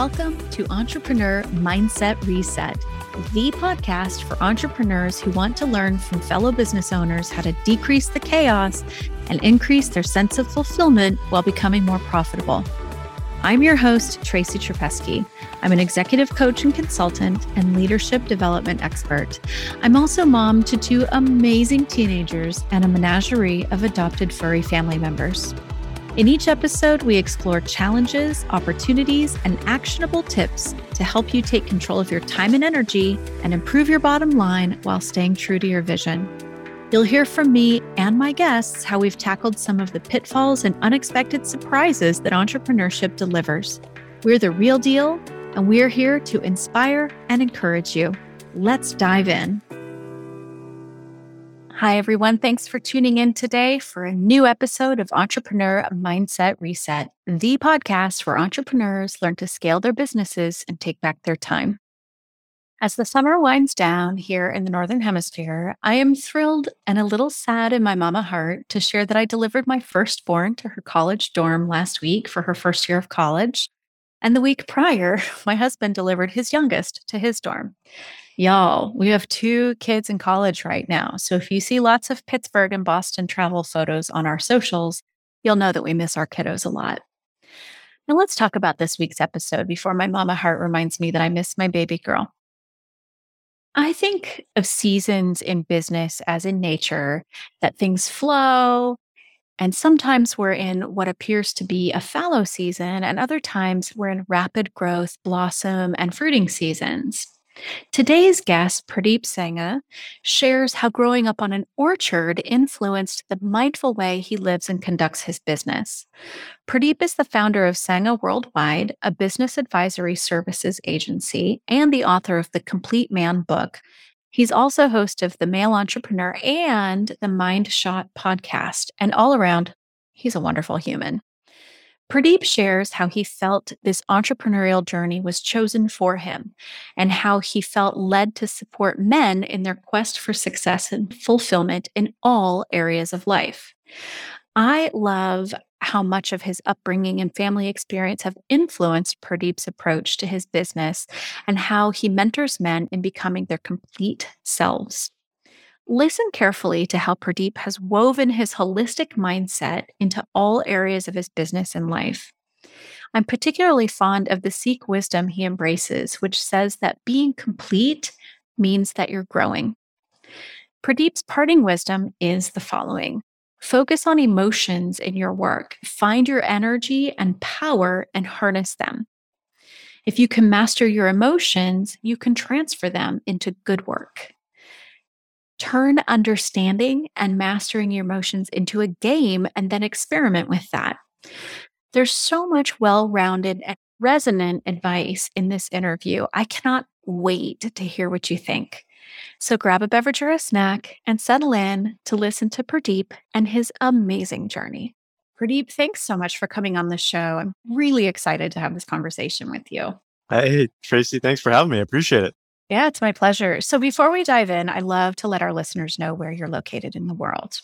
Welcome to Entrepreneur Mindset Reset, the podcast for entrepreneurs who want to learn from fellow business owners how to decrease the chaos and increase their sense of fulfillment while becoming more profitable. I'm your host, Tracy Trapesky. I'm an executive coach and consultant and leadership development expert. I'm also mom to two amazing teenagers and a menagerie of adopted furry family members. In each episode, we explore challenges, opportunities, and actionable tips to help you take control of your time and energy and improve your bottom line while staying true to your vision. You'll hear from me and my guests how we've tackled some of the pitfalls and unexpected surprises that entrepreneurship delivers. We're the real deal, and we're here to inspire and encourage you. Let's dive in. Hi, everyone. Thanks for tuning in today for a new episode of Entrepreneur Mindset Reset, the podcast where entrepreneurs learn to scale their businesses and take back their time. As the summer winds down here in the Northern Hemisphere, I am thrilled and a little sad in my mama heart to share that I delivered my firstborn to her college dorm last week for her first year of college. And the week prior, my husband delivered his youngest to his dorm. Y'all, we have two kids in college right now. So if you see lots of Pittsburgh and Boston travel photos on our socials, you'll know that we miss our kiddos a lot. Now let's talk about this week's episode before my mama heart reminds me that I miss my baby girl. I think of seasons in business as in nature, that things flow. And sometimes we're in what appears to be a fallow season, and other times we're in rapid growth, blossom, and fruiting seasons. Today's guest, Pradeep Sangha, shares how growing up on an orchard influenced the mindful way he lives and conducts his business. Pradeep is the founder of Sangha Worldwide, a business advisory services agency, and the author of the Complete Man book. He's also host of The Male Entrepreneur and the Mind Shot podcast. And all around, he's a wonderful human. Pradeep shares how he felt this entrepreneurial journey was chosen for him and how he felt led to support men in their quest for success and fulfillment in all areas of life. I love how much of his upbringing and family experience have influenced Pradeep's approach to his business and how he mentors men in becoming their complete selves. Listen carefully to how Pradeep has woven his holistic mindset into all areas of his business and life. I'm particularly fond of the Sikh wisdom he embraces, which says that being complete means that you're growing. Pradeep's parting wisdom is the following Focus on emotions in your work, find your energy and power and harness them. If you can master your emotions, you can transfer them into good work. Turn understanding and mastering your emotions into a game and then experiment with that. There's so much well rounded and resonant advice in this interview. I cannot wait to hear what you think. So grab a beverage or a snack and settle in to listen to Pradeep and his amazing journey. Pradeep, thanks so much for coming on the show. I'm really excited to have this conversation with you. Hey, Tracy, thanks for having me. I appreciate it. Yeah, it's my pleasure. So before we dive in, I love to let our listeners know where you're located in the world.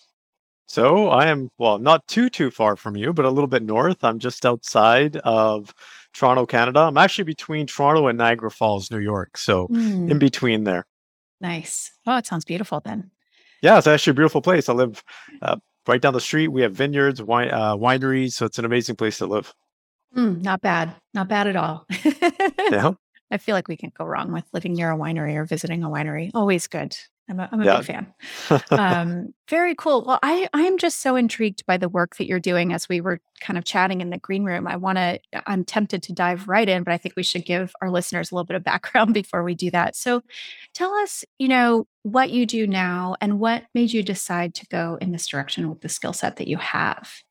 So I am, well, not too, too far from you, but a little bit north. I'm just outside of Toronto, Canada. I'm actually between Toronto and Niagara Falls, New York. So mm. in between there. Nice. Oh, it sounds beautiful then. Yeah, it's actually a beautiful place. I live uh, right down the street. We have vineyards, wine, uh, wineries. So it's an amazing place to live. Mm, not bad. Not bad at all. yeah. I feel like we can't go wrong with living near a winery or visiting a winery. Always good. I'm a, I'm a yeah. big fan. um, very cool. Well, I I'm just so intrigued by the work that you're doing. As we were kind of chatting in the green room, I want to. I'm tempted to dive right in, but I think we should give our listeners a little bit of background before we do that. So, tell us, you know, what you do now and what made you decide to go in this direction with the skill set that you have.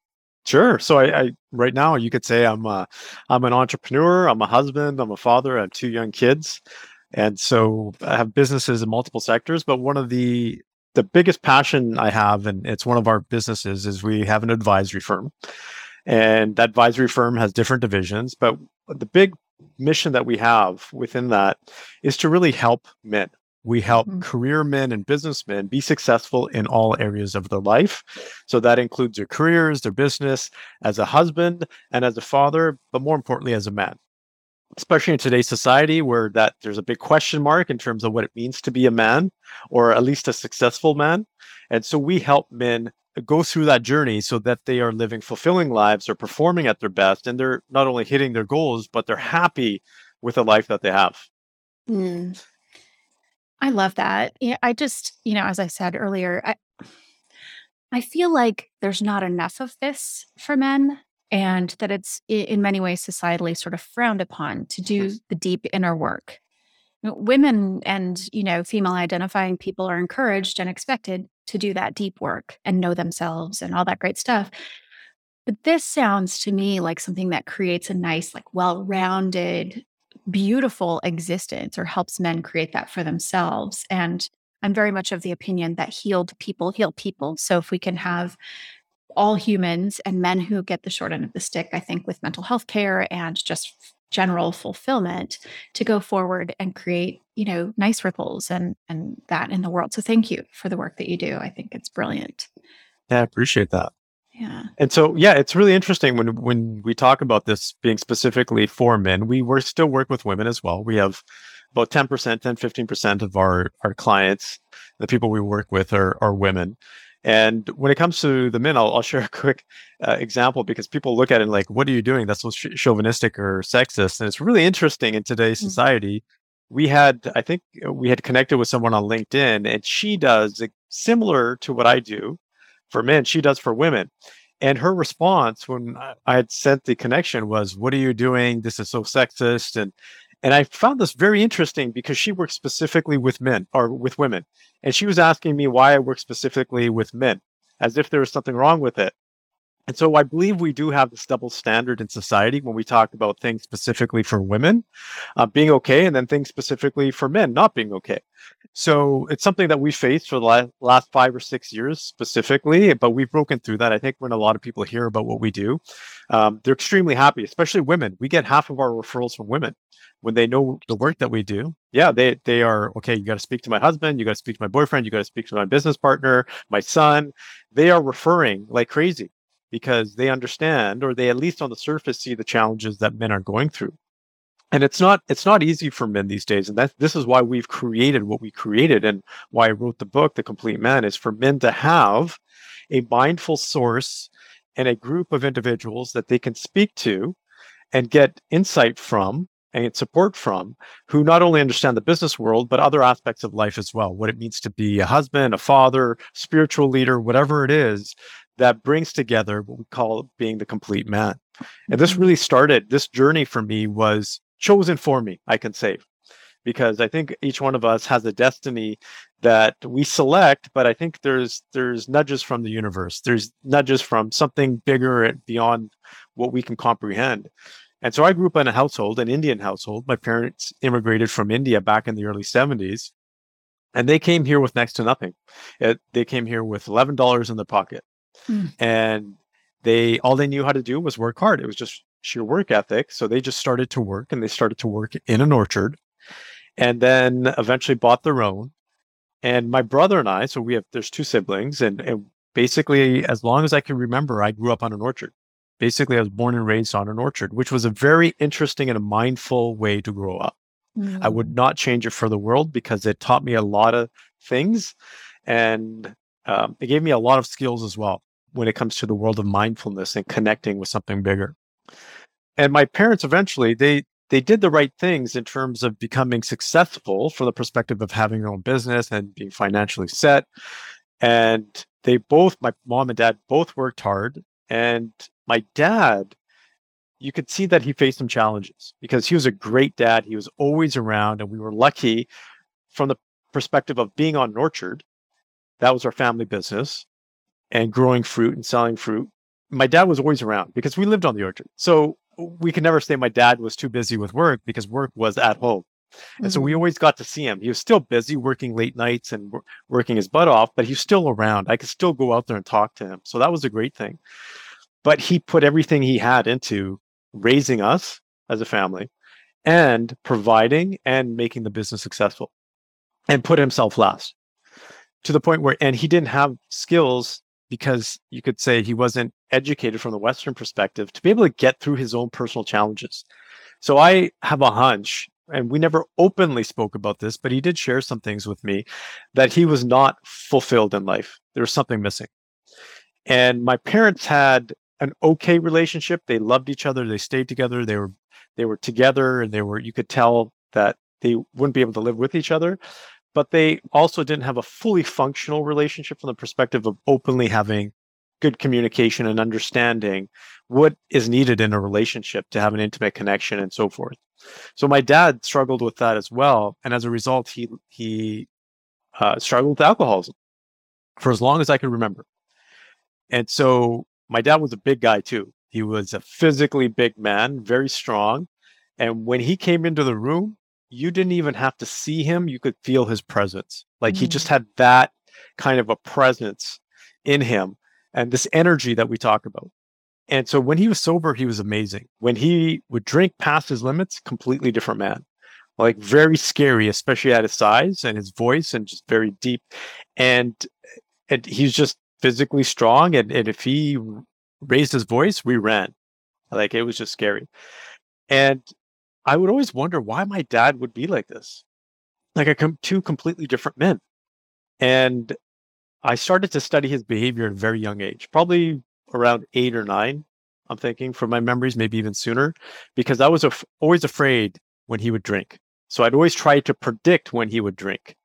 Sure. So I, I, right now you could say I'm a, I'm an entrepreneur. I'm a husband. I'm a father. I have two young kids, and so I have businesses in multiple sectors. But one of the the biggest passion I have, and it's one of our businesses, is we have an advisory firm, and that advisory firm has different divisions. But the big mission that we have within that is to really help men we help mm-hmm. career men and businessmen be successful in all areas of their life. So that includes their careers, their business, as a husband and as a father, but more importantly, as a man. Especially in today's society where that there's a big question mark in terms of what it means to be a man or at least a successful man. And so we help men go through that journey so that they are living fulfilling lives or performing at their best and they're not only hitting their goals but they're happy with the life that they have. Mm. i love that. Yeah i just you know as i said earlier i i feel like there's not enough of this for men and that it's in many ways societally sort of frowned upon to mm-hmm. do the deep inner work. Women and you know female identifying people are encouraged and expected to do that deep work and know themselves and all that great stuff. But this sounds to me like something that creates a nice like well-rounded beautiful existence or helps men create that for themselves. And i'm very much of the opinion that healed people heal people. So if we can have all humans and men who get the short end of the stick, I think, with mental health care and just general fulfillment to go forward and create, you know, nice ripples and and that in the world. So thank you for the work that you do. I think it's brilliant. Yeah, I appreciate that. Yeah. And so yeah, it's really interesting when when we talk about this being specifically for men, we work still work with women as well. We have about 10%, 10, 15% of our our clients, the people we work with are are women. And when it comes to the men, I'll, I'll share a quick uh, example because people look at it like, what are you doing? That's so sh- chauvinistic or sexist. And it's really interesting in today's mm-hmm. society. We had, I think uh, we had connected with someone on LinkedIn and she does similar to what I do for men, she does for women. And her response when I had sent the connection was, What are you doing? This is so sexist. And and I found this very interesting because she works specifically with men or with women. And she was asking me why I work specifically with men, as if there was something wrong with it. And so I believe we do have this double standard in society when we talk about things specifically for women uh, being okay and then things specifically for men not being okay. So it's something that we faced for the last five or six years specifically, but we've broken through that. I think when a lot of people hear about what we do, um, they're extremely happy, especially women. We get half of our referrals from women when they know the work that we do, yeah, they they are okay. You got to speak to my husband. You got to speak to my boyfriend. You got to speak to my business partner, my son. They are referring like crazy because they understand, or they at least on the surface see the challenges that men are going through. And it's not it's not easy for men these days, and that this is why we've created what we created, and why I wrote the book, The Complete Man, is for men to have a mindful source and a group of individuals that they can speak to and get insight from and support from who not only understand the business world, but other aspects of life as well. What it means to be a husband, a father, spiritual leader, whatever it is that brings together what we call being the complete man. And this mm-hmm. really started, this journey for me was chosen for me, I can say, because I think each one of us has a destiny that we select, but I think there's there's nudges from the universe. There's nudges from something bigger and beyond what we can comprehend. And so I grew up in a household, an Indian household. My parents immigrated from India back in the early 70s, and they came here with next to nothing. It, they came here with $11 in their pocket. Mm. And they all they knew how to do was work hard. It was just sheer work ethic. So they just started to work and they started to work in an orchard and then eventually bought their own. And my brother and I, so we have there's two siblings, and, and basically as long as I can remember, I grew up on an orchard basically, I was born and raised on an orchard, which was a very interesting and a mindful way to grow up. Mm. I would mm. not change it for the world because it taught me a lot of things and um, it gave me a lot of skills as well when it comes to the world of mindfulness and connecting with something bigger. And my parents eventually they they did the right things in terms of becoming successful from the perspective of having their own business and being financially set. And they both, my mom and dad, both worked hard and my dad, you could see that he faced some challenges because he was a great dad. He was always around, and we were lucky from the perspective of being on orchard. That was our family business and growing fruit and selling fruit. My dad was always around because we lived on the orchard. So we could never say my dad was too busy with work because work was at home. And mm-hmm. so we mm-hmm. always got to see him. He was still busy working late nights and working his butt off, but he's still around. I could still go out there and talk to him. So that was a great thing but he put everything he had into raising us as a family and providing and making the business successful and put himself last to the point where and he didn't have skills because you could say he wasn't educated from the western perspective to be able to get through his own personal challenges So I have a hunch, and we never openly spoke about this, but he did share some things with me that he was not fulfilled in life. There was something missing. And my parents had an okay relationship. They loved each other. They stayed together. They were they were together and they were you could tell that they wouldn't be able to live with each other but they also didn't have a fully functional relationship from the perspective of openly having good communication and understanding what is needed in a relationship to have an intimate connection and so forth. So my dad struggled with that as well and as a result he he uh, struggled with alcoholism for as long as i could remember. And so my dad was a big guy too. He was a physically big man very strong and when he came into the room you didn't even have to see him you could feel his presence. Like mm. he just mm. had that kind of a presence in him and this energy that we talk about. And so when he was sober he was amazing. When he would drink past his limits completely different man. Like very scary especially at his size and his voice and just very deep. And and he's just physically strong and, and if he raised his voice we ran. Like it was just scary. And I would always wonder why my dad would be like this. Like a two completely different men. And I started to study his behavior at a very young age, probably around eight or nine, I'm thinking from my memories, maybe even sooner, because I was af- always afraid when he would drink. So I'd always try to predict when he would drink.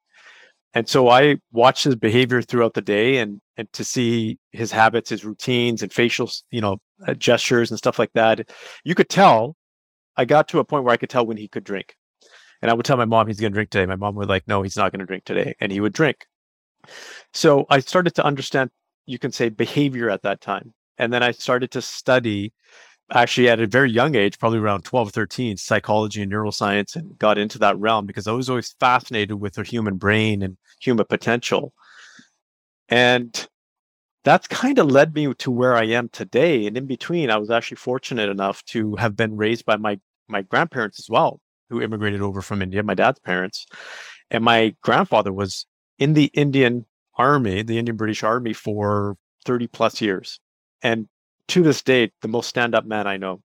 And so I watched his behavior throughout the day and and to see his habits, his routines and facial, you know, uh, gestures and stuff like that. You could tell I got to a point where I could tell when he could drink. And I would tell my mom he's going to drink today. My mom would like, no, he's not going to drink today. And he would drink. So I started to understand, you can say, behavior at that time. And then I started to study, actually at a very young age, probably around 12, 13, psychology and neuroscience, and got into that realm because I was always fascinated with the human brain and human potential. And that's kind of led me to where I am today. And in between, I was actually fortunate enough to have been raised by my my grandparents as well, who immigrated over from India, my dad's parents. And my grandfather was in the Indian Army, the Indian British Army, for 30 plus years. And to this day, the most stand up man I know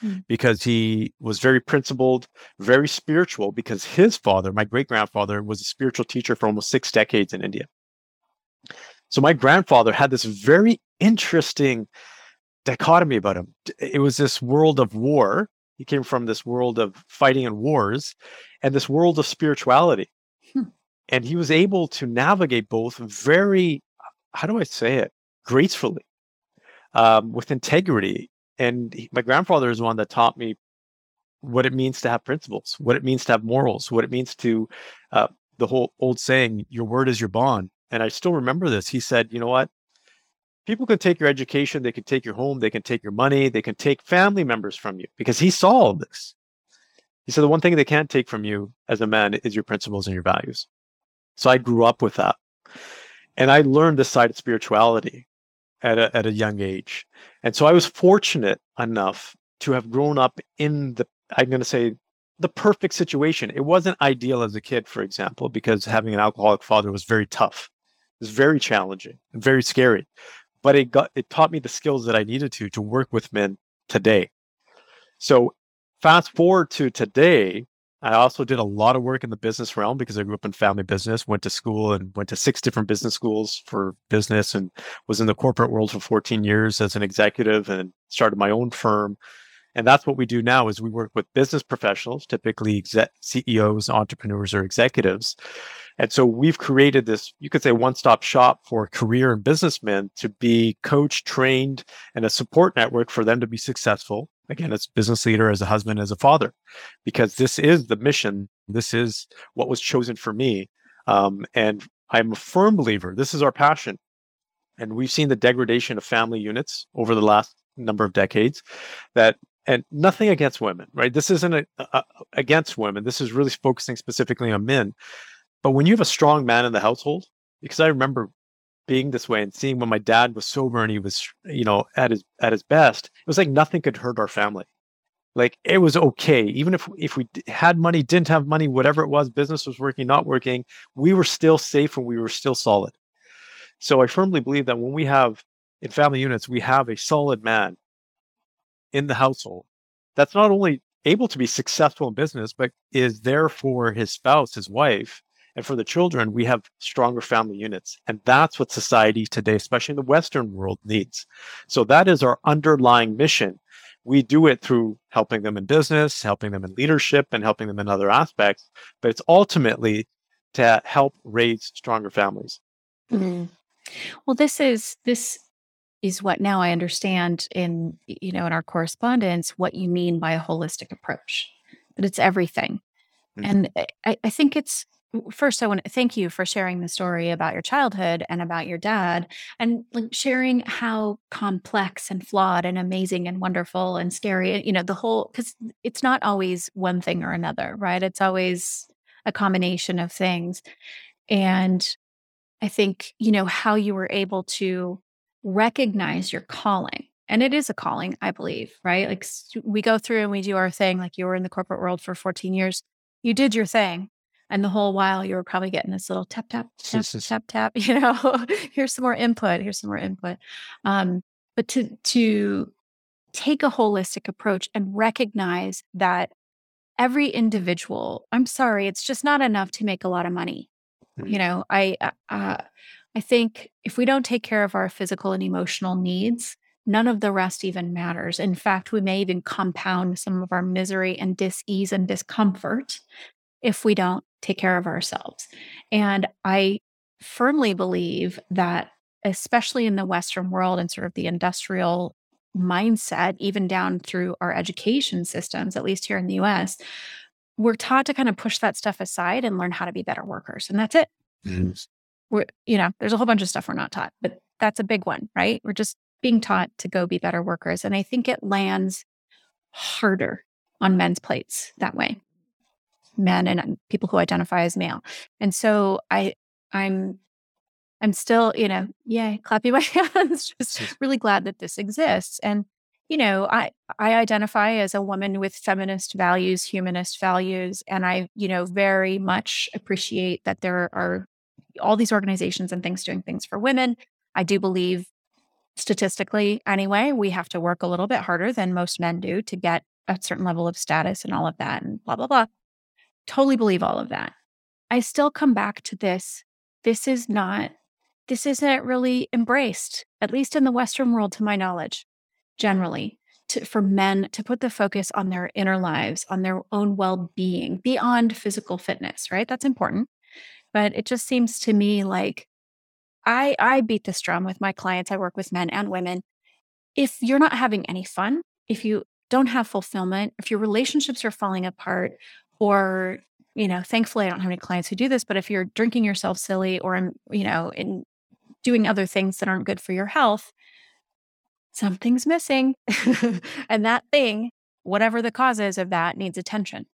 hmm. because he was very principled, very spiritual, because his father, my great grandfather, was a spiritual teacher for almost six decades in India. So my grandfather had this very interesting dichotomy about him. It was this world of war. He came from this world of fighting and wars and this world of spirituality. Hmm. And he was able to navigate both very, how do I say it, gracefully, um, with integrity. And he, my grandfather is one that taught me what it means to have principles, what it means to have morals, what it means to uh, the whole old saying, your word is your bond and I still remember this. He said, you know what? People can take your education, they can take your home, they can take your money, they can take family members from you because he saw all this. He said, the one thing they can't take from you as a man is your principles and your values. So I grew up with that. And I learned this side of spirituality at a, at a young age. And so I was fortunate enough to have grown up in the, I'm going to say, the perfect situation. It wasn't ideal as a kid, for example, because having an alcoholic father was very tough It was very challenging and very scary. But it got it taught me the skills that I needed to to work with men today. So fast forward to today, I also did a lot of work in the business realm because I grew up in family business, went to school and went to six different business schools for business and was in the corporate world for 14 years as an executive and started my own firm. And that's what we do now is we work with business professionals, typically CEOs, entrepreneurs, or executives and so we've created this, you could say, one stop shop for career and businessmen to be coached, trained, and a support network for them to be successful. Again, as business leader, as a husband, as a father, because this is the mission. This is what was chosen for me. Um, and I'm a firm believer. This is our passion. And we've seen the degradation of family units over the last number of decades that and nothing against women, right? This isn't a, a, against women. This is really focusing specifically on men. But when you have a strong man in the household, because I remember being this way and seeing when my dad was sober and he was, you know, at his at his best, it was like nothing could hurt our family. Like it was okay, even if if we had money, didn't have money, whatever it was, business was working, not working, we were still safe and we were still solid. So I firmly believe that when we have in family units, we have a solid man in the household. That's not only able to be successful in business, but is there for his spouse, his wife, and for the children, we have stronger family units. And that's what society today, especially in the Western world, needs. So that is our underlying mission. We do it through helping them in business, helping them in leadership, and helping them in other aspects. But it's ultimately to help raise stronger families. Mm. Well, this is this is what now I understand in you know in our correspondence what you mean by a holistic approach. That it's everything. Mm-hmm. And I, I think it's first i want to thank you for sharing the story about your childhood and about your dad and like sharing how complex and flawed and amazing and wonderful and scary eh, you know the whole because it's not always one thing or another right? It's always a combination of things. And i think you know how you were able to recognize your calling and it is a calling i believe right? Like we go through and we do our thing like you were in the corporate world for 14 years you did your thing and the whole while you were probably getting this little tap, tap, tap, tap, tap, you know, here's some more input, here's some more input. Um, but to, to take a holistic approach and recognize that every individual, I'm sorry, it's just not enough to make a lot of money. You mm-hmm. know, I, uh, uh, I think if we don't take care of our physical and emotional needs, none of the rest even matters. In fact, we may even compound some of our misery and dis-ease and discomfort if we don't take care of ourselves. And I firmly believe that, especially in the Western world and sort of the industrial mindset, even down through our education systems, at least here in the US, we're taught to kind of push that stuff aside and learn how to be better workers. And that's it. Mm-hmm. We're, you know, there's a whole bunch of stuff we're not taught, but that's a big one, right? We're just being taught to go be better workers. And I think it lands harder on men's plates that way men and uh, people who identify as male. And so I I'm I'm still, you know, yay, clapping my hands, just really glad that this exists. And, you know, I I identify as a woman with feminist values, humanist values, and I, you know, very much appreciate that there are all these organizations and things doing things for women. I do believe statistically anyway, we have to work a little bit harder than most men do to get a certain level of status and all of that and blah blah blah. Totally believe all of that. I still come back to this. This is not, this isn't really embraced, at least in the Western world, to my knowledge, generally. To, for men to put the focus on their inner lives, on their own well being beyond physical fitness, right? That's important. But it just seems to me like I, I beat this drum with my clients. I work with men and women. If you're not having any fun, if you don't have fulfillment, if your relationships are falling apart, or you know thankfully i don't have any clients who do this but if you're drinking yourself silly or um, you know in doing other things that aren't good for your health something's missing and that thing whatever the cause is of that needs attention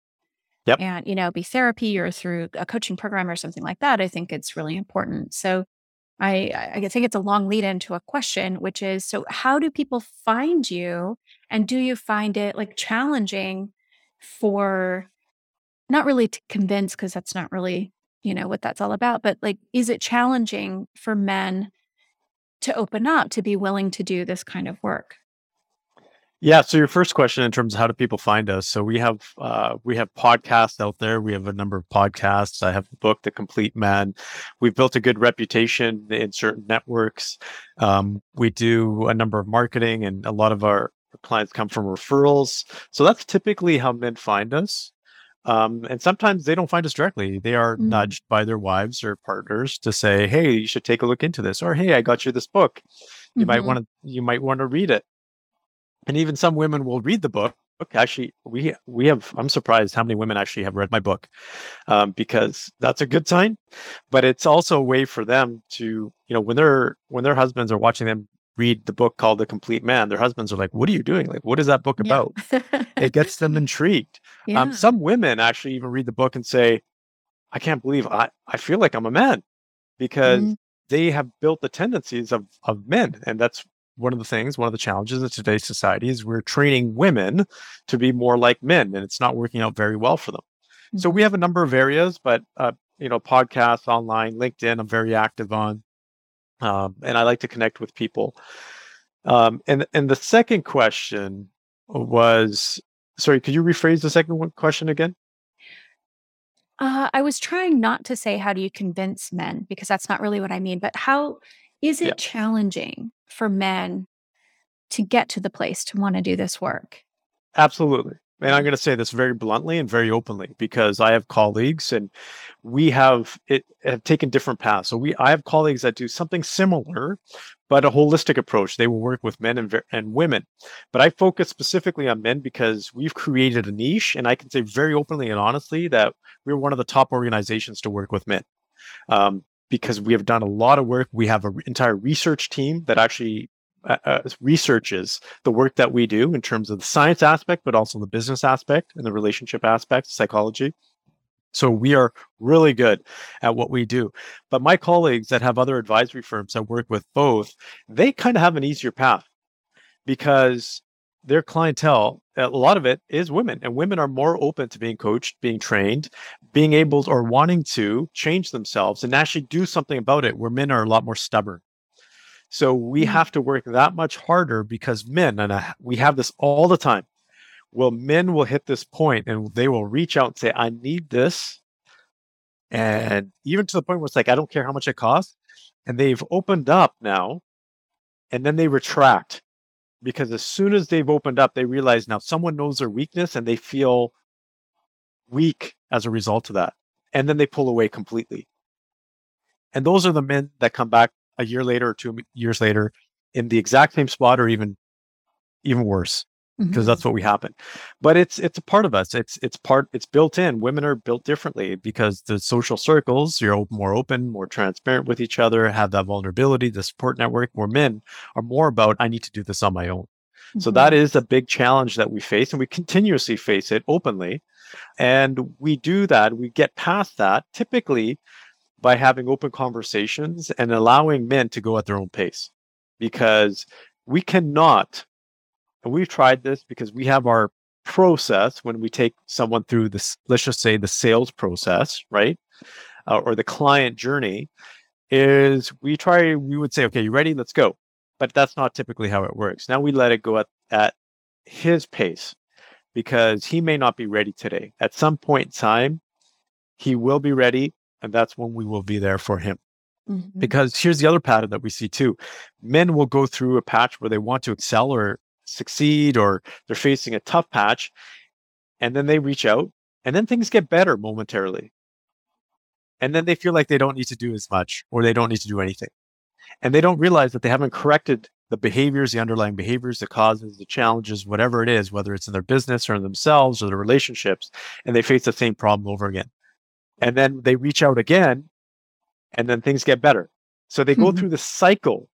yep. and you know be therapy or through a coaching program or something like that i think it's really important so I, I think it's a long lead into a question, which is so how do people find you? And do you find it like challenging for not really to convince because that's not really you know what that's all about but like is it challenging for men to open up to be willing to do this kind of work? Yeah so your first question in terms of how do people find us so we have uh, we have podcasts out there we have a number of podcasts i have a book the complete man. We've built a good reputation in certain networks um, we do a number of marketing and a lot of our clients come from referrals so that's typically how men find us um, and sometimes they don't find us directly. They are mm-hmm. nudged by their wives or partners to say, "Hey, you should take a look into this," or "Hey, I got you this book. You mm-hmm. might want to you might want to read it." And even some women will read the book. Actually, we we have. I'm surprised how many women actually have read my book, um, because that's a good sign. But it's also a way for them to, you know, when their when their husbands are watching them read the book called The Complete Man, their husbands are like, What are you doing? Like, what is that book about? Yeah. it gets them intrigued. Um, yeah. Um, some women actually even read the book and say, I can't believe I, I feel like I'm a man because mm-hmm. they have built the tendencies of, of men. And that's one of the things, one of the challenges of today's society is we're training women to be more like men, and it's not working out very well for them. Mm-hmm. So we have a number of areas, but uh, you know, podcasts, online, LinkedIn, I'm very active on um, and I like to connect with people. Um, and and the second question was sorry, could you rephrase the second one question again? Uh, I was trying not to say how do you convince men because that's not really what I mean, but how is it Yeah, challenging for men to get to the place to want to do this work? absolutely. And I'm going to say this very bluntly and very openly because I have colleagues and we have it have taken different paths. So we I have colleagues that do something similar, but a holistic approach. They will work with men and and women, but I focus specifically on men because we've created a niche, and I can say very openly and honestly that we're one of the top organizations to work with men. Um, because we have done a lot of work. We have an entire research team that actually uh, uh, researches the work that we do in terms of the science aspect, but also the business aspect and the relationship aspect, psychology. So we are really good at what we do. But my colleagues that have other advisory firms that work with both, they kind of have an easier path because their clientele, a lot of it is women, and women are more open to being coached, being trained, being able to, or wanting to change themselves and actually do something about it, where men are a lot more stubborn. So we Mm, have to work that much harder because men, and I, we have this all the time. Well, men will hit this point and they will reach out and say, I need this. And even to the point where it's like, I don't care how much it costs. And they've opened up now and then they retract because as soon as they've opened up, they realize now someone knows their weakness and they feel weak as a result of that. And then they pull away completely. And those are the men that come back a year later or two years later in the exact same spot or even even worse because mhm. that's what we happen. But it's it's a part of us. It's it's part it's built in. Women are built differently because the social circles, you're more open, more transparent with each other, have that vulnerability, the support network, where men are more about I need to do this on my own. So that is a big challenge that we face and we continuously face it openly. And we do that, we get past that typically by having open conversations and allowing men to go at their own pace. Because we cannot and we've tried this because we have our process when we take someone through this let's just say the sales process right uh, or the client journey is we try we would say okay you ready? Let's go. But that's not typically how it works. Now we let it go at, at his pace because he may not be ready today. At some point in time he will be ready and that's when we will be there for him. Mhm. because here's the other pattern that we see too. Men will go through a patch where they want to excel or succeed or they're facing a tough patch and then they reach out and then things get better momentarily. And then they feel like they don't need to do as much or they don't need to do anything. And they don't realize that they haven't corrected the behaviors the underlying behaviors the causes the challenges whatever it is whether it's in their business or in themselves or their relationships and they face the same problem over again and then they reach out again and then things get better. So they go Mhm. through the cycle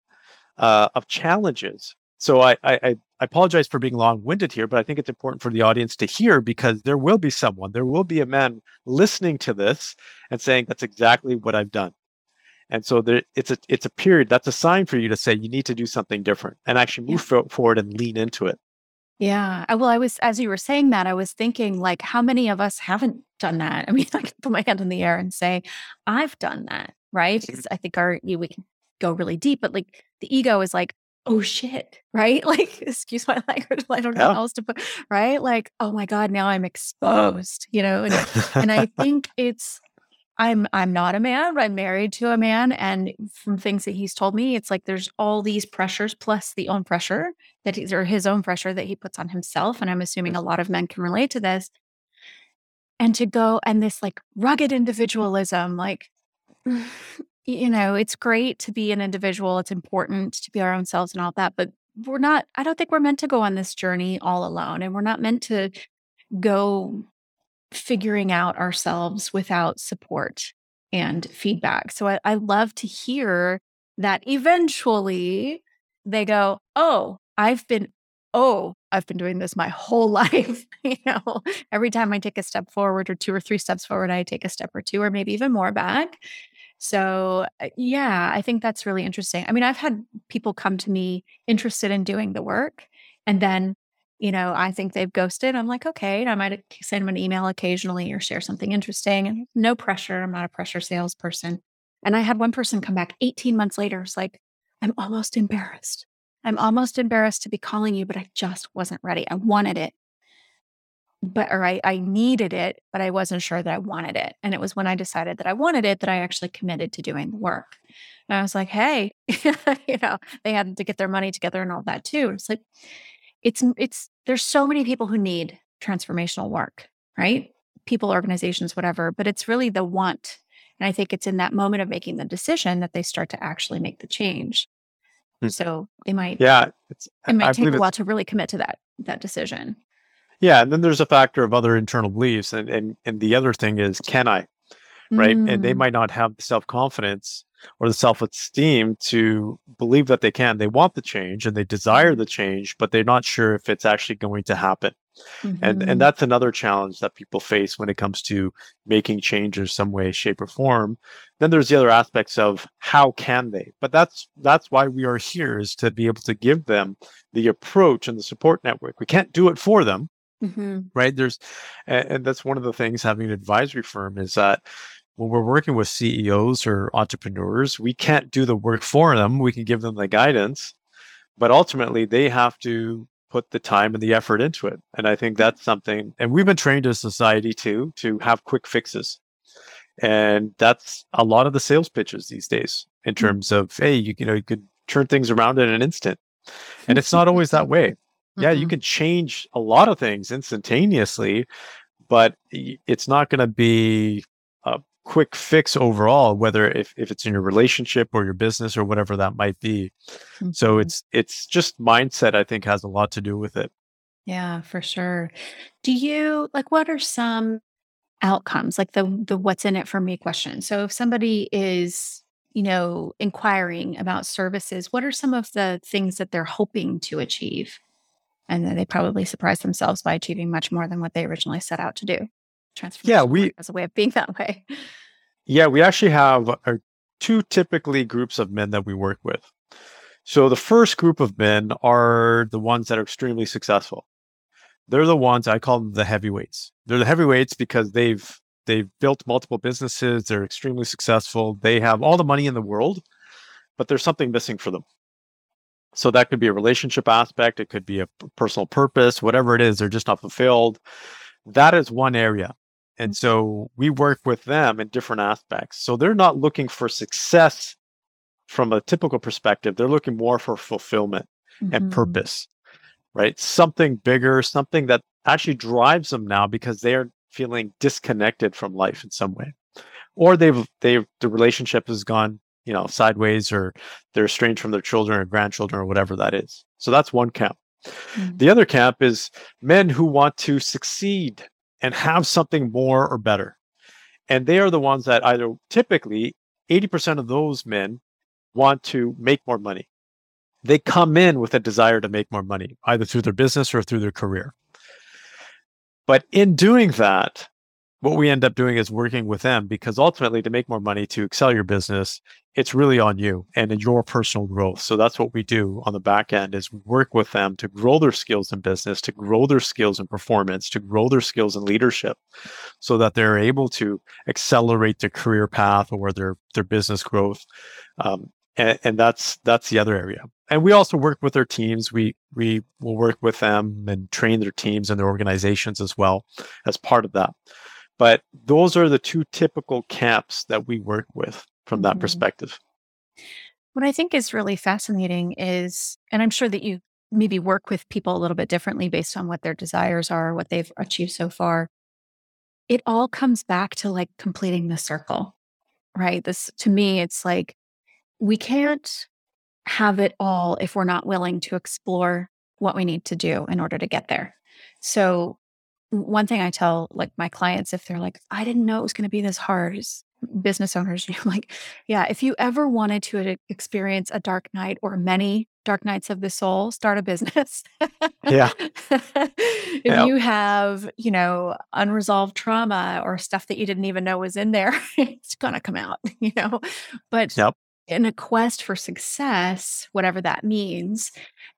uh, of challenges. So I, I, I apologize for being long-winded here, but I think it's important for the audience to hear because there will be someone, there will be a man listening to this and saying that's exactly what I've done. And so there, it's a it's a period. That's a sign for you to say you need to do something different and actually Yeah. move fo- forward and lean into it. Yeah. I, well, I was, as you were saying that, I was thinking, like, how many of us haven't done that? I mean, I can put my hand in the air and say, I've done that, right? Mm-hmm. Because I think our, you, we can go really deep, but like the ego is like, oh shit, right? Like, excuse my language, I don't know Yeah. how else to put, right? Like, oh my God, now I'm exposed, you know? And, and I think it's, I'm I'm not a man, but I'm married to a man, and from things that he's told me, it's like there's all these pressures plus the own pressure that he's or his own pressure that he puts on himself, and I'm assuming a lot of men can relate to this. And to go and this like rugged individualism, like you know, it's great to be an individual. It's important to be our own selves and all that, but we're not. I don't think we're meant to go on this journey all alone, and we're not meant to go figuring out ourselves without support and feedback. So I, I love to hear that eventually they go, Oh, I've been, oh, I've been doing this my whole life. you know, every time I take a step forward or two or three steps forward, I take a step or two or maybe even more back. So, uh, yeah, I think that's really interesting. I mean, I've had people come to me interested in doing the work, and then, you know, I think they've ghosted. I'm like, okay, I might send them an email occasionally or share something interesting, and no pressure. I'm not a pressure salesperson. And I had one person come back 18 months later. It's like, I'm almost embarrassed. I'm almost embarrassed to be calling you, but I just wasn't ready. I wanted it. but or I, I needed it, but I wasn't sure that I wanted it. And it was when I decided that I wanted it that I actually committed to doing the work. And I was like, hey, you know, they had to get their money together and all that too. It's like, it's, it's, there's so many people who need transformational work, right? People, organizations, whatever, but it's really the want. And I think it's in that moment of making the decision that they start to actually make the change. Hmm. So they might, yeah, it's, it might I take a while to really commit to that, that decision. Yeah. And then there's a factor of other internal beliefs. And, and, and the other thing is, can I? Right. Mm. And they mm. might not have the self confidence or the self esteem to believe that they can. They want the change and they desire mm-hmm. the change, but they're not sure if it's actually going to happen. Mm-hmm. And and mm-hmm. that's another challenge that people face when it comes to making changes some way, shape, or form. Then there's the other aspects of how can they? But that's that's why we are here is to be able to give them the approach and the support network. We can't do it for them. Mm-hmm. Right. There's and, and that's one of the things having an advisory firm is that when we're working with CEOs or entrepreneurs, we can't do the work for them. We can give them the guidance, but ultimately they have to put the time and the effort into it. And I think that's something, and we've been trained as society too, to have quick fixes. And that's a lot of the sales pitches these days in mm. terms of, hey, you, you know, you could turn things around in an instant. And it's not always that way. Yeah, you mm-hmm. can change a lot of things instantaneously, but it's not going to be quick fix overall whether if, if it's in your relationship or your business or whatever that might be. Mm-hmm. so it's it's just mindset i think has a lot to do with it. Yeah for sure. Do you like what are some outcomes like the the what's in it for me question? So if somebody is you know inquiring about services what are some of the things that they're hoping to achieve? And then they probably surprise themselves by achieving much more than what they originally set out to do yeah, we as a way of being that way. Yeah, we actually have uh, two typically groups of men that we work with. So the first group of men are the ones that are extremely successful. They're the ones I call them the heavyweights. They're the heavyweights because they've they've built multiple businesses, they're extremely successful, they have all the money in the world, but there's something missing for them. So that could be a relationship aspect, it could be a personal purpose, whatever it is, they're just not fulfilled. That is one area. And mm. so we work with them in different aspects. So they're not looking for success from a typical perspective. They're looking more for fulfillment mm-hmm. and purpose, right? Something bigger, something that actually drives them now because they're feeling disconnected from life in some way. Or they've they've the relationship has gone, you know, sideways or they're estranged from their children or grandchildren or whatever that is. So that's one camp. Mm-hmm. The other camp is men who want to succeed and have something more or better. And they are the ones that either typically 80% of those men want to make more money. They come in with a desire to make more money, either through their business or through their career. But in doing that, what we end up doing is working with them because ultimately to make more money to excel your business it's really on you and in your personal growth. So that's what we do on the back end is work with them to grow their skills in business to grow their skills in performance to grow their skills in leadership so that they're able to accelerate their career path or their their business growth. Um, and, and that's that's the other area. And we also work with their teams. We we will work with them and train their teams and their organizations as well as part of that but those are the two typical camps that we work with from that mm-hmm. perspective. What I think is really fascinating is, and I'm sure that you maybe work with people a little bit differently based on what their desires are, what they've achieved so far. It all comes back to like completing the circle, right? This to me, it's like we can't have it all if we're not willing to explore what we need to do in order to get there. So one thing I tell like my clients if they're like, I didn't know it was going to be this hard is business owners, you're like, yeah, if you ever wanted to eh, experience a dark night or many dark nights of the soul, start a business. yeah. if you have, you know, unresolved trauma or stuff that you didn't even know was in there, it's going to come out, you know. But yep. in a quest for success, whatever that means,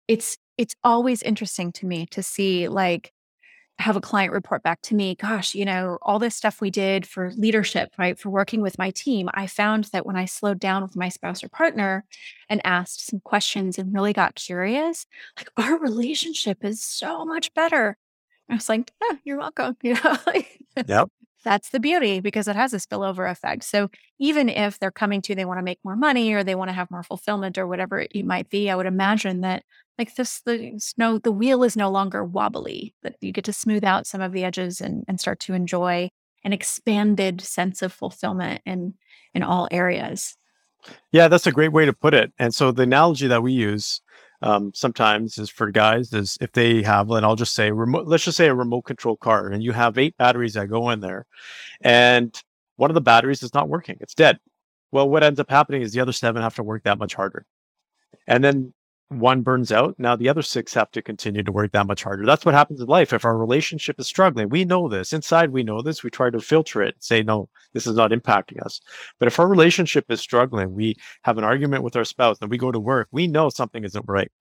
it's it's always interesting to me to see like have a client report back to me, gosh, you know, all this stuff we did for leadership, right? For working with my team, I found that when I slowed down with my spouse or partner and asked some questions and really got curious, like our relationship is so much better. I was like, oh, you're welcome. You know, yep. That's the beauty because it has a spillover effect. So even if they're coming to, they want to make more money or they want to have more fulfillment or whatever it might be, I would imagine that like this, the snow, the wheel is no longer wobbly, that you get to smooth out some of the edges and, and start to enjoy an expanded sense of fulfillment in in all areas. Yeah, that's a great way to put it. And so the analogy that we use um, sometimes is for guys is if they have, and I'll just say remote, let's just say a remote control car, and you have eight batteries that go in there, and one of the batteries is not working, it's dead. Well, what ends up happening is the other seven have to work that much harder. And then one burns out. Now the other six have to continue to work that much harder. That's what happens in life. If our relationship is struggling, we know this. Inside, we know this. We try to filter it, say, no, this is not impacting us. But if our relationship is struggling, we have an argument with our spouse and we go to work, we know something isn't right.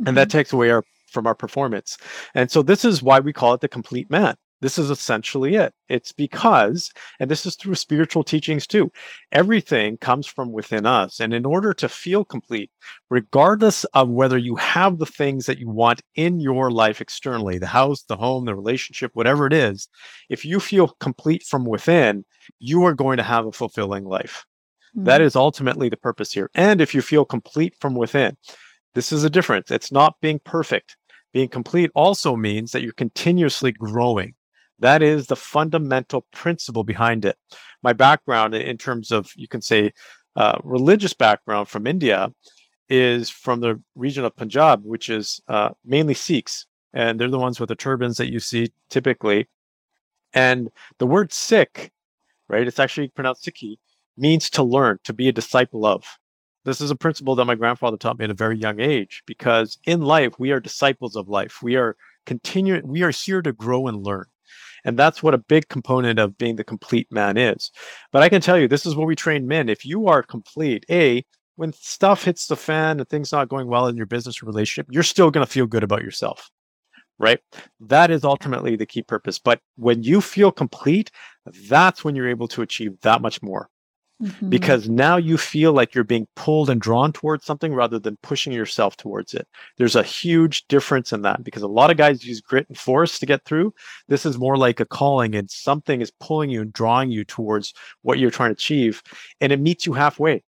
Mm-hmm. And that mm-hmm. takes away our from our performance. And so this is why we call it the complete man. This is essentially it. It's because, and this is through spiritual teachings too, everything comes from within us. And in order to feel complete, regardless of whether you have the things that you want in your life externally, the house, the home, the relationship, whatever it is, if you feel complete from within, you are going to have a fulfilling life. Mm-hmm. That is ultimately the purpose here. And if you feel complete from within, this is a difference. It's not being perfect. Being complete also means that you're continuously growing. That is the fundamental principle behind it. My background, in terms of, you can say, uh, religious background from India, is from the region of Punjab, which is uh, mainly Sikhs. And they're the ones with the turbans that you see typically. And the word Sikh, right, it's actually pronounced Sikhi, means to learn, to be a disciple of. This is a principle that my grandfather taught me at a very young age because in life, we are disciples of life. We are continuing, we are here to grow and learn. And that's what a big component of being the complete man is. But I can tell you, this is what we train men. If you are complete, A, when stuff hits the fan and things not going well in your business or relationship, you're still going to feel good about yourself. Right? That is ultimately the key purpose. But when you feel complete, that's when you're able to achieve that much more. Mm-hmm. Because now you feel like you're being pulled and drawn towards something rather than pushing yourself towards it. There's a huge difference in that because a lot of guys use grit and force to get through. This is more like a calling and something is pulling you and drawing you towards what you're trying to achieve. And it meets you halfway.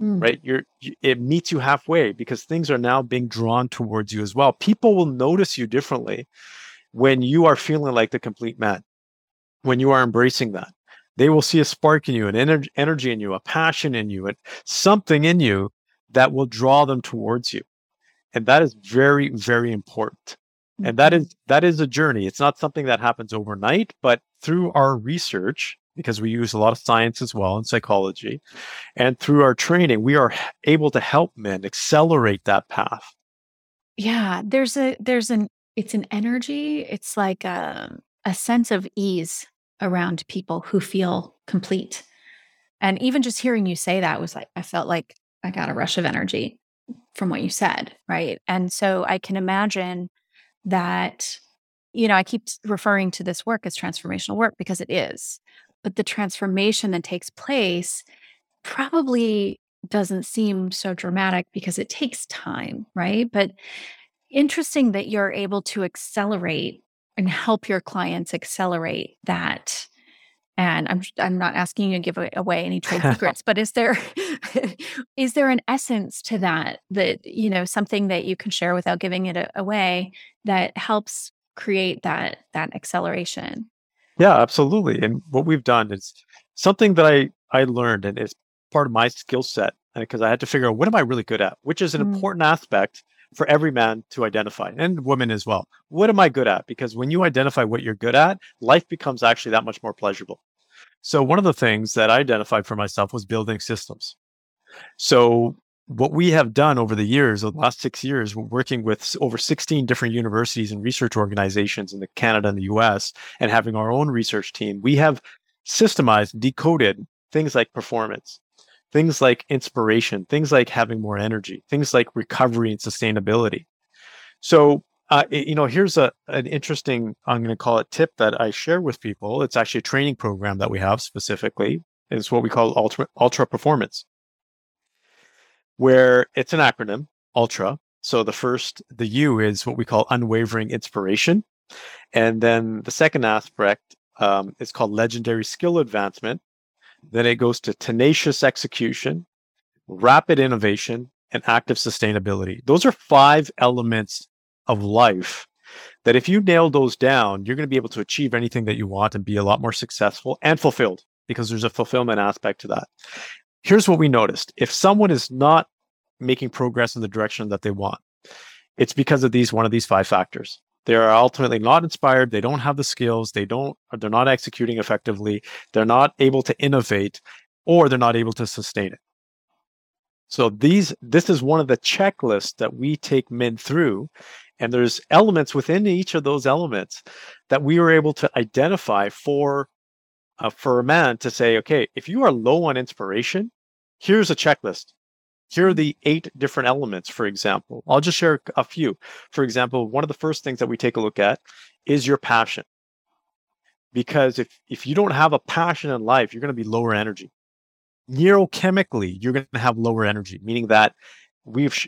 Mm. Right? You're it meets you halfway because things are now being drawn towards you as well. People will notice you differently when you are feeling like the complete man, when you are embracing that they will see a spark in you, an ener- energy in you, a passion in you, and something in you that will draw them towards you. And that is very, very important. And that mm-hmm. is that is a journey. It's not something that happens overnight, but through our research, because we use a lot of science as well and psychology, and through our training, we are able to help men accelerate that path. Yeah, there's a there's an it's an energy. It's like a a sense of ease around people who feel complete. And even just hearing you say that was like, I felt like I got a rush of energy from what you said. Right. And so I can imagine that, you know, I keep referring to this work as transformational work because it is. But the transformation that takes place probably doesn't seem so dramatic because it takes time. Right. But interesting that you're able to accelerate and help your clients accelerate that. And i'm i'm not asking you to give away any trade secrets but is there is there an essence to that that you know something that you can share without giving it away that helps create that that acceleration? Yeah absolutely and what we've done is something that i i learned and is part of my skill set because i had to figure out what am i really good at? which is an mm. important aspect for every man to identify and women as well. What am I good at? Because when you identify what you're good at, life becomes actually that much more pleasurable. So, one of the things that I identified for myself was building systems. So, what we have done over the years, the last six years, we're working with over 16 different universities and research organizations in the Canada and the US, and having our own research team, we have systemized, decoded things like performance, things like inspiration, things like having more energy, things like recovery and sustainability. So, uh, you know, here's a an interesting, I'm going to call it tip that I share with people. It's actually a training program that we have specifically. It's what we call ultra ultra performance, where it's an acronym, ultra. So the first, the U is what we call unwavering inspiration. And then the second aspect um, is called legendary skill advancement. Then it goes to tenacious execution, rapid innovation, and active sustainability. Those are five elements of life that if you nail those down, you're going to be able to achieve anything that you want and be a lot more successful and fulfilled because there's a fulfillment aspect to that. Here's what we noticed if someone is not making progress in the direction that they want, it's because of these one of these five factors. They are ultimately not inspired. They don't have the skills. They don't. They're not executing effectively. They're not able to innovate, or they're not able to sustain it. So these, this is one of the checklists that we take men through and there's elements within each of those elements that we were able to identify for uh, for a man to say, okay, if you are low on inspiration, here's a checklist. Here are the eight different elements, for example. I'll just share a few. For example, one of the first things that we take a look at is your passion. Because if, if you don't have a passion in life, you're going to be lower energy. Neurochemically, you're going to have lower energy, meaning that we've,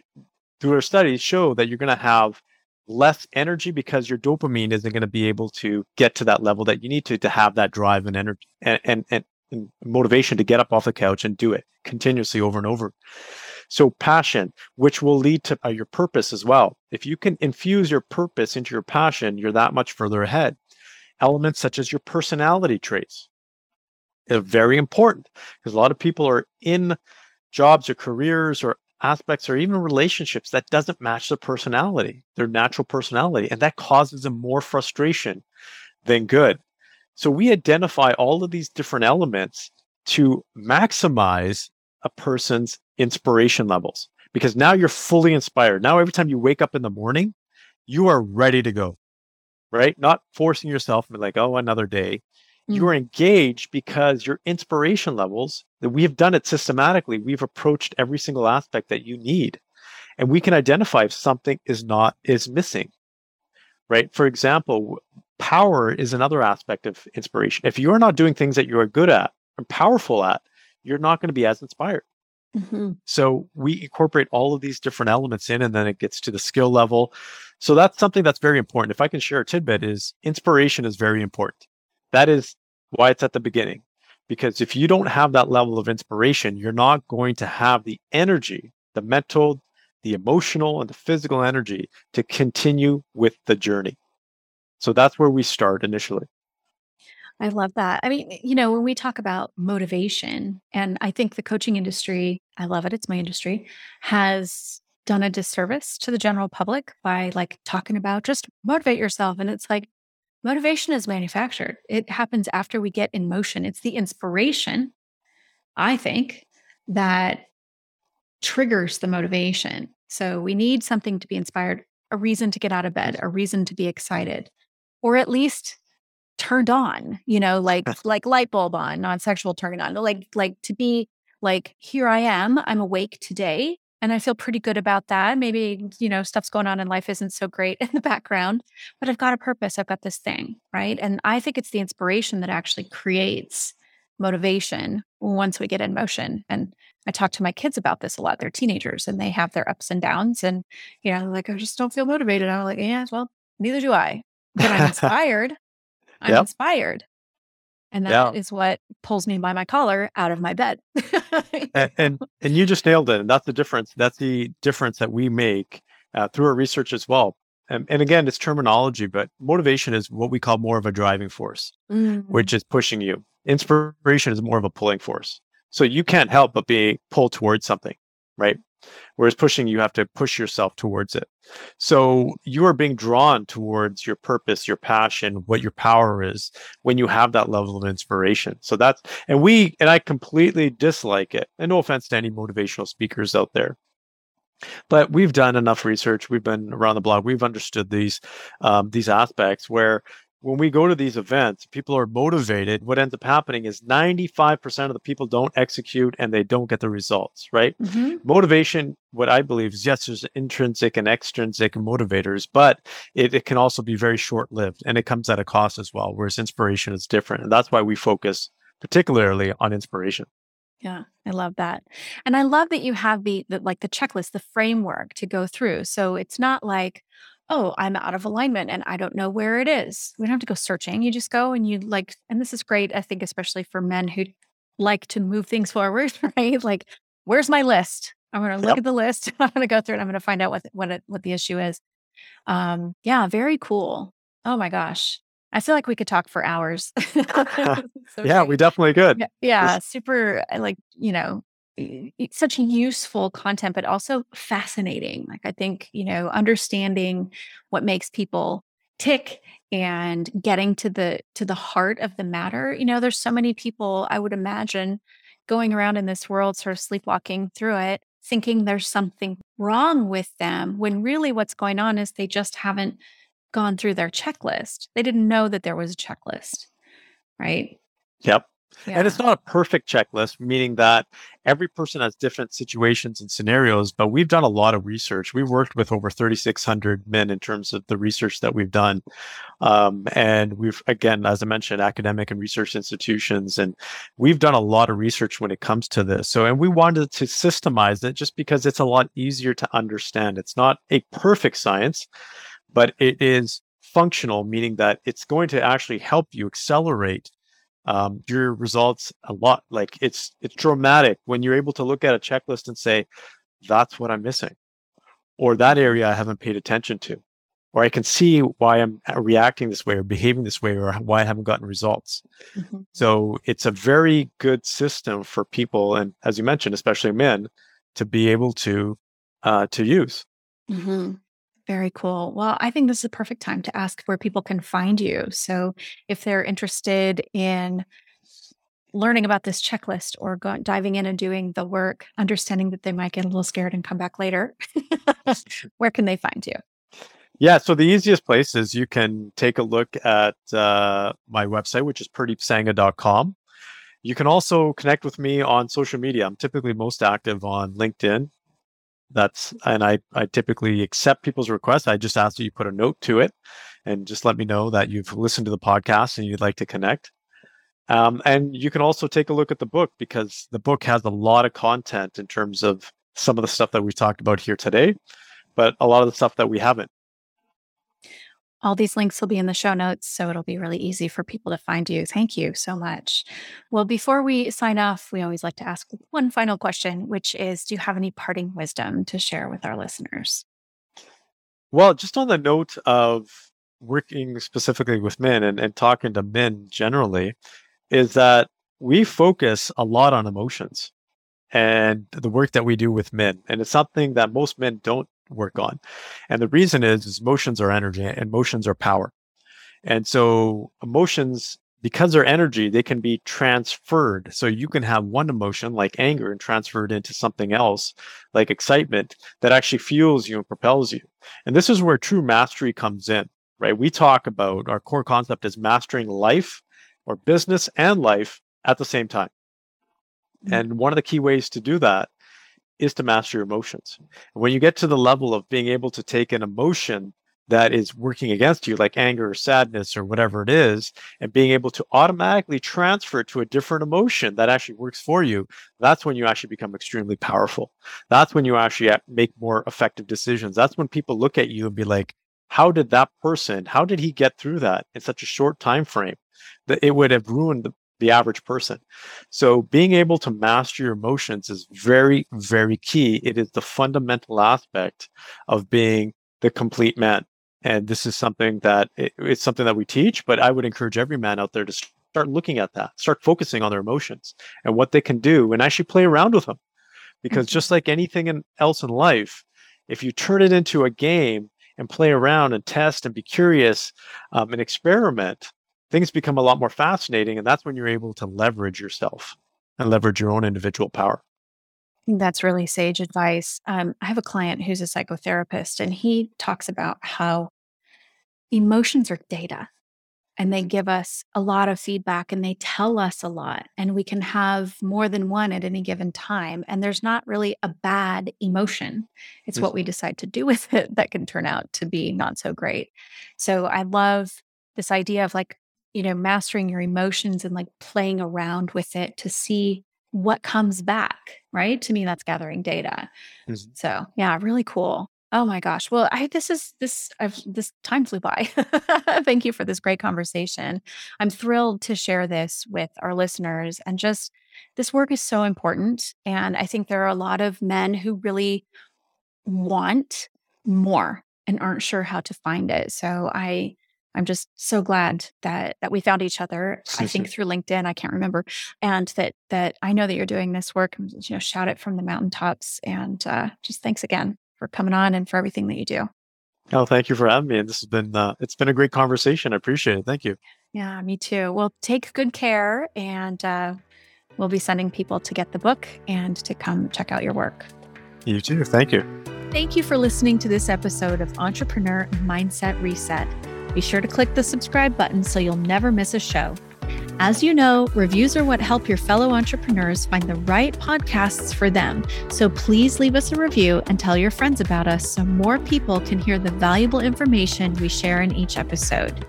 through our studies, show that you're going to have less energy because your dopamine isn't going to be able to get to that level that you need to to have that drive and energy and, and, and, and motivation to get up off the couch and do it continuously over and over. So passion, which will lead to uh, your purpose as well. If you can infuse your purpose into your passion, you're that much further ahead. Elements such as your personality traits are very important because a lot of people are in jobs or careers or aspects or even relationships that doesn't match their personality, their natural personality, and that causes them more frustration than good. So we identify all of these different elements to maximize a person's inspiration levels because now you're fully inspired. Now every time you wake up in the morning, you are ready to go. Right? Not forcing yourself and be like, oh, another day. Mm. You are engaged because your inspiration levels, that we have done it systematically. We've approached every single aspect that you need. And we can identify if something is not is missing. Right? For example, power is another aspect of inspiration. If you're not doing things that you're good at and powerful at, you're not going to be as inspired. Mm-hmm. So we incorporate all of these different elements in, and then it gets to the skill level. So that's something that's very important. If I can share a tidbit, is inspiration is very important. That is why it's at the beginning. Because if you don't have that level of inspiration, you're not going to have the energy, the mental, the emotional, and the physical energy to continue with the journey. So that's where we start initially. I love that. I mean, you know, when we talk about motivation, and I think the coaching industry, I love it, it's my industry, has done a disservice to the general public by like talking about just motivate yourself. And it's like, Motivation is manufactured. It happens after we get in motion. It's the inspiration, I think, that triggers the motivation. So we need something to be inspired, a reason to get out of bed, a reason to be excited, or at least turned on, you know, like like light bulb on, non-sexual turned on. Like like to be like here I am, I'm awake today and I feel pretty good about that. Maybe, you know, stuff's going on in life isn't so great in the background, but I've got a purpose. I've got this thing, right? And I think it's the inspiration that actually creates motivation once we get in motion. And I talk to my kids about this a lot. They're teenagers and they have their ups and downs. And, you know, like, I just don't feel motivated. I'm like, yeah, well, neither do I. But I'm inspired. I'm yep. inspired. And that yeah. is what pulls me by my collar out of my bed. and, and, and you just nailed it. And that's the difference. That's the difference that we make uh, through our research as well. And, and, again, it's terminology, but motivation is what we call more of a driving force, mm. which is pushing you. Inspiration is more of a pulling force. So you can't help but be pulled towards something, right? Whereas pushing, you have to push yourself towards it. So you are being drawn towards your purpose, your passion, what your power is when you have that level of inspiration. So that's, and we, and I completely dislike it. And no offense to any motivational speakers out there. But we've done enough research. We've been around the block. We've understood these um, these aspects where when we go to these events, people are motivated. What ends up happening is 95% of the people don't execute and they don't get the results, right? Mm-hmm. Motivation, what I believe is yes, there's intrinsic and extrinsic motivators, but it, it can also be very short lived and it comes at a cost as well, whereas inspiration is different. And that's why we focus particularly on inspiration. Yeah, I love that. And I love that you have the, the like the checklist, the framework to go through. So it's not like, oh, I'm out of alignment and I don't know where it is. We don't have to go searching. You just go and you like, and this is great, I think, especially for men who like to move things forward, right? Like, where's my list? I'm going to look yep. at the list. I'm going to go through it. I'm going to find out what what it, what the issue is. Um, yeah, very cool. Oh my gosh. I feel like we could talk for hours. so yeah, great. we definitely could. Yeah, yeah super like, you know, such useful content but also fascinating. Like i think you know understanding what makes people tick and getting to the to the heart of the matter. You know there's so many people i would imagine going around in this world sort of sleepwalking through it thinking there's something wrong with them when really what's going on is they just haven't gone through their checklist. They didn't know that there was a checklist right? Yep yeah. And it's not a perfect checklist, meaning that every person has different situations and scenarios, but we've done a lot of research. We've worked with over 3,600 men in terms of the research that we've done. Um, and we've, again, as I mentioned, academic and research institutions, and we've done a lot of research when it comes to this. So, and we wanted to systemize it just because it's a lot easier to understand. It's not a perfect science, but it is functional, meaning that it's going to actually help you accelerate um, your results a lot. Like it's it's dramatic when you're able to look at a checklist and say, "That's what I'm missing," or "That area I haven't paid attention to," or "I can see why I'm uh, reacting this way or behaving this way or why I haven't gotten results." Mm-hmm. So it's a very good system for people, and as you mentioned, especially men, to be able to uh, to use. Mm-hmm. Very cool. Well, I think this is a perfect time to ask where people can find you. So, if they're interested in learning about this checklist or go, diving in and doing the work, understanding that they might get a little scared and come back later, where can they find you? Yeah, so the easiest place is you can take a look at uh, my website, which is pradeepsangha.com. You can also connect with me on social media. I'm typically most active on LinkedIn that's and I I typically accept people's requests. I just ask that you put a note to it and just let me know that you've listened to the podcast and you'd like to connect. Um, and you can also take a look at the book because the book has a lot of content in terms of some of the stuff that we talked about here today, but a lot of the stuff that we haven't. All these links will be in the show notes, so it'll be really easy for people to find you. Thank you so much. Well, before we sign off, we always like to ask one final question, which is Do you have any parting wisdom to share with our listeners? Well, just on the note of working specifically with men and, and talking to men generally, is that we focus a lot on emotions and the work that we do with men. And it's something that most men don't work on. And the reason is, is emotions are energy and motions are power. And so emotions, because they're energy, they can be transferred. So you can have one emotion like anger and transfer it into something else like excitement that actually fuels you and propels you. And this is where true mastery comes in, right? We talk about our core concept is mastering life or business and life at the same time. Mm-hmm. And one of the key ways to do that is to master your emotions. And when you get to the level of being able to take an emotion that is working against you, like anger or sadness or whatever it is, and being able to automatically transfer it to a different emotion that actually works for you, that's when you actually become extremely powerful. That's when you actually uh, make more effective decisions. That's when people look at you and be like, how did that person, how did he get through that in such a short time frame? That it would have ruined the, average person. So being able to master your emotions is very, very key. It is the fundamental aspect of being the complete man. And this is something that it, it's something that we teach, but I would encourage every man out there to start looking at that, start focusing on their emotions and what they can do and actually play around with them. Because just mm-hmm. like anything in, else in life, if you turn it into a game and play around and test and be curious um, and experiment, things become a lot more fascinating. And that's when you're able to leverage yourself and leverage your own individual power. I think that's really sage advice. Um, I have a client who's a psychotherapist, and he talks about how emotions are data and they give us a lot of feedback and they tell us a lot, and we can have more than one at any given time. And there's not really a bad emotion. It's what we decide to do with it that can turn out to be not so great. So I love this idea of like you know, mastering your emotions and like playing around with it to see what comes back, right? To me, that's gathering data. Mm-hmm. So, yeah, really cool. Oh my gosh. Well, I this is this I've this time flew by. Thank you for this great conversation. I'm thrilled to share this with our listeners and just this work is so important and I think there are a lot of men who really want more and aren't sure how to find it. So I I'm just so glad that that we found each other. I think through LinkedIn, I can't remember, and that that I know that you're doing this work. You know, shout it from the mountaintops, and uh, just thanks again for coming on and for everything that you do. Oh, thank you for having me. And this has been uh, it's been a great conversation. I appreciate it. Thank you. Yeah, me too. Well, take good care, and uh, we'll be sending people to get the book and to come check out your work. You too. Thank you. Thank you for listening to this episode of Entrepreneur Mindset Reset. Be sure to click the subscribe button so you'll never miss a show. As you know, reviews are what help your fellow entrepreneurs find the right podcasts for them. So please leave us a review and tell your friends about us so more people can hear the valuable information we share in each episode.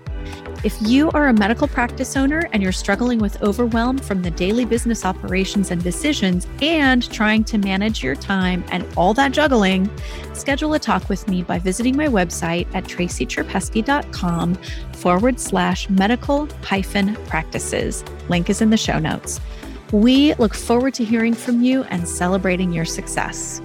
If you are a medical practice owner and you're struggling with overwhelm from the daily business operations and decisions and trying to manage your time and all that juggling, schedule a talk with me by visiting my website at tracycherpeski.com forward slash medical hyphen practices. Link is in the show notes. We look forward to hearing from you and celebrating your success.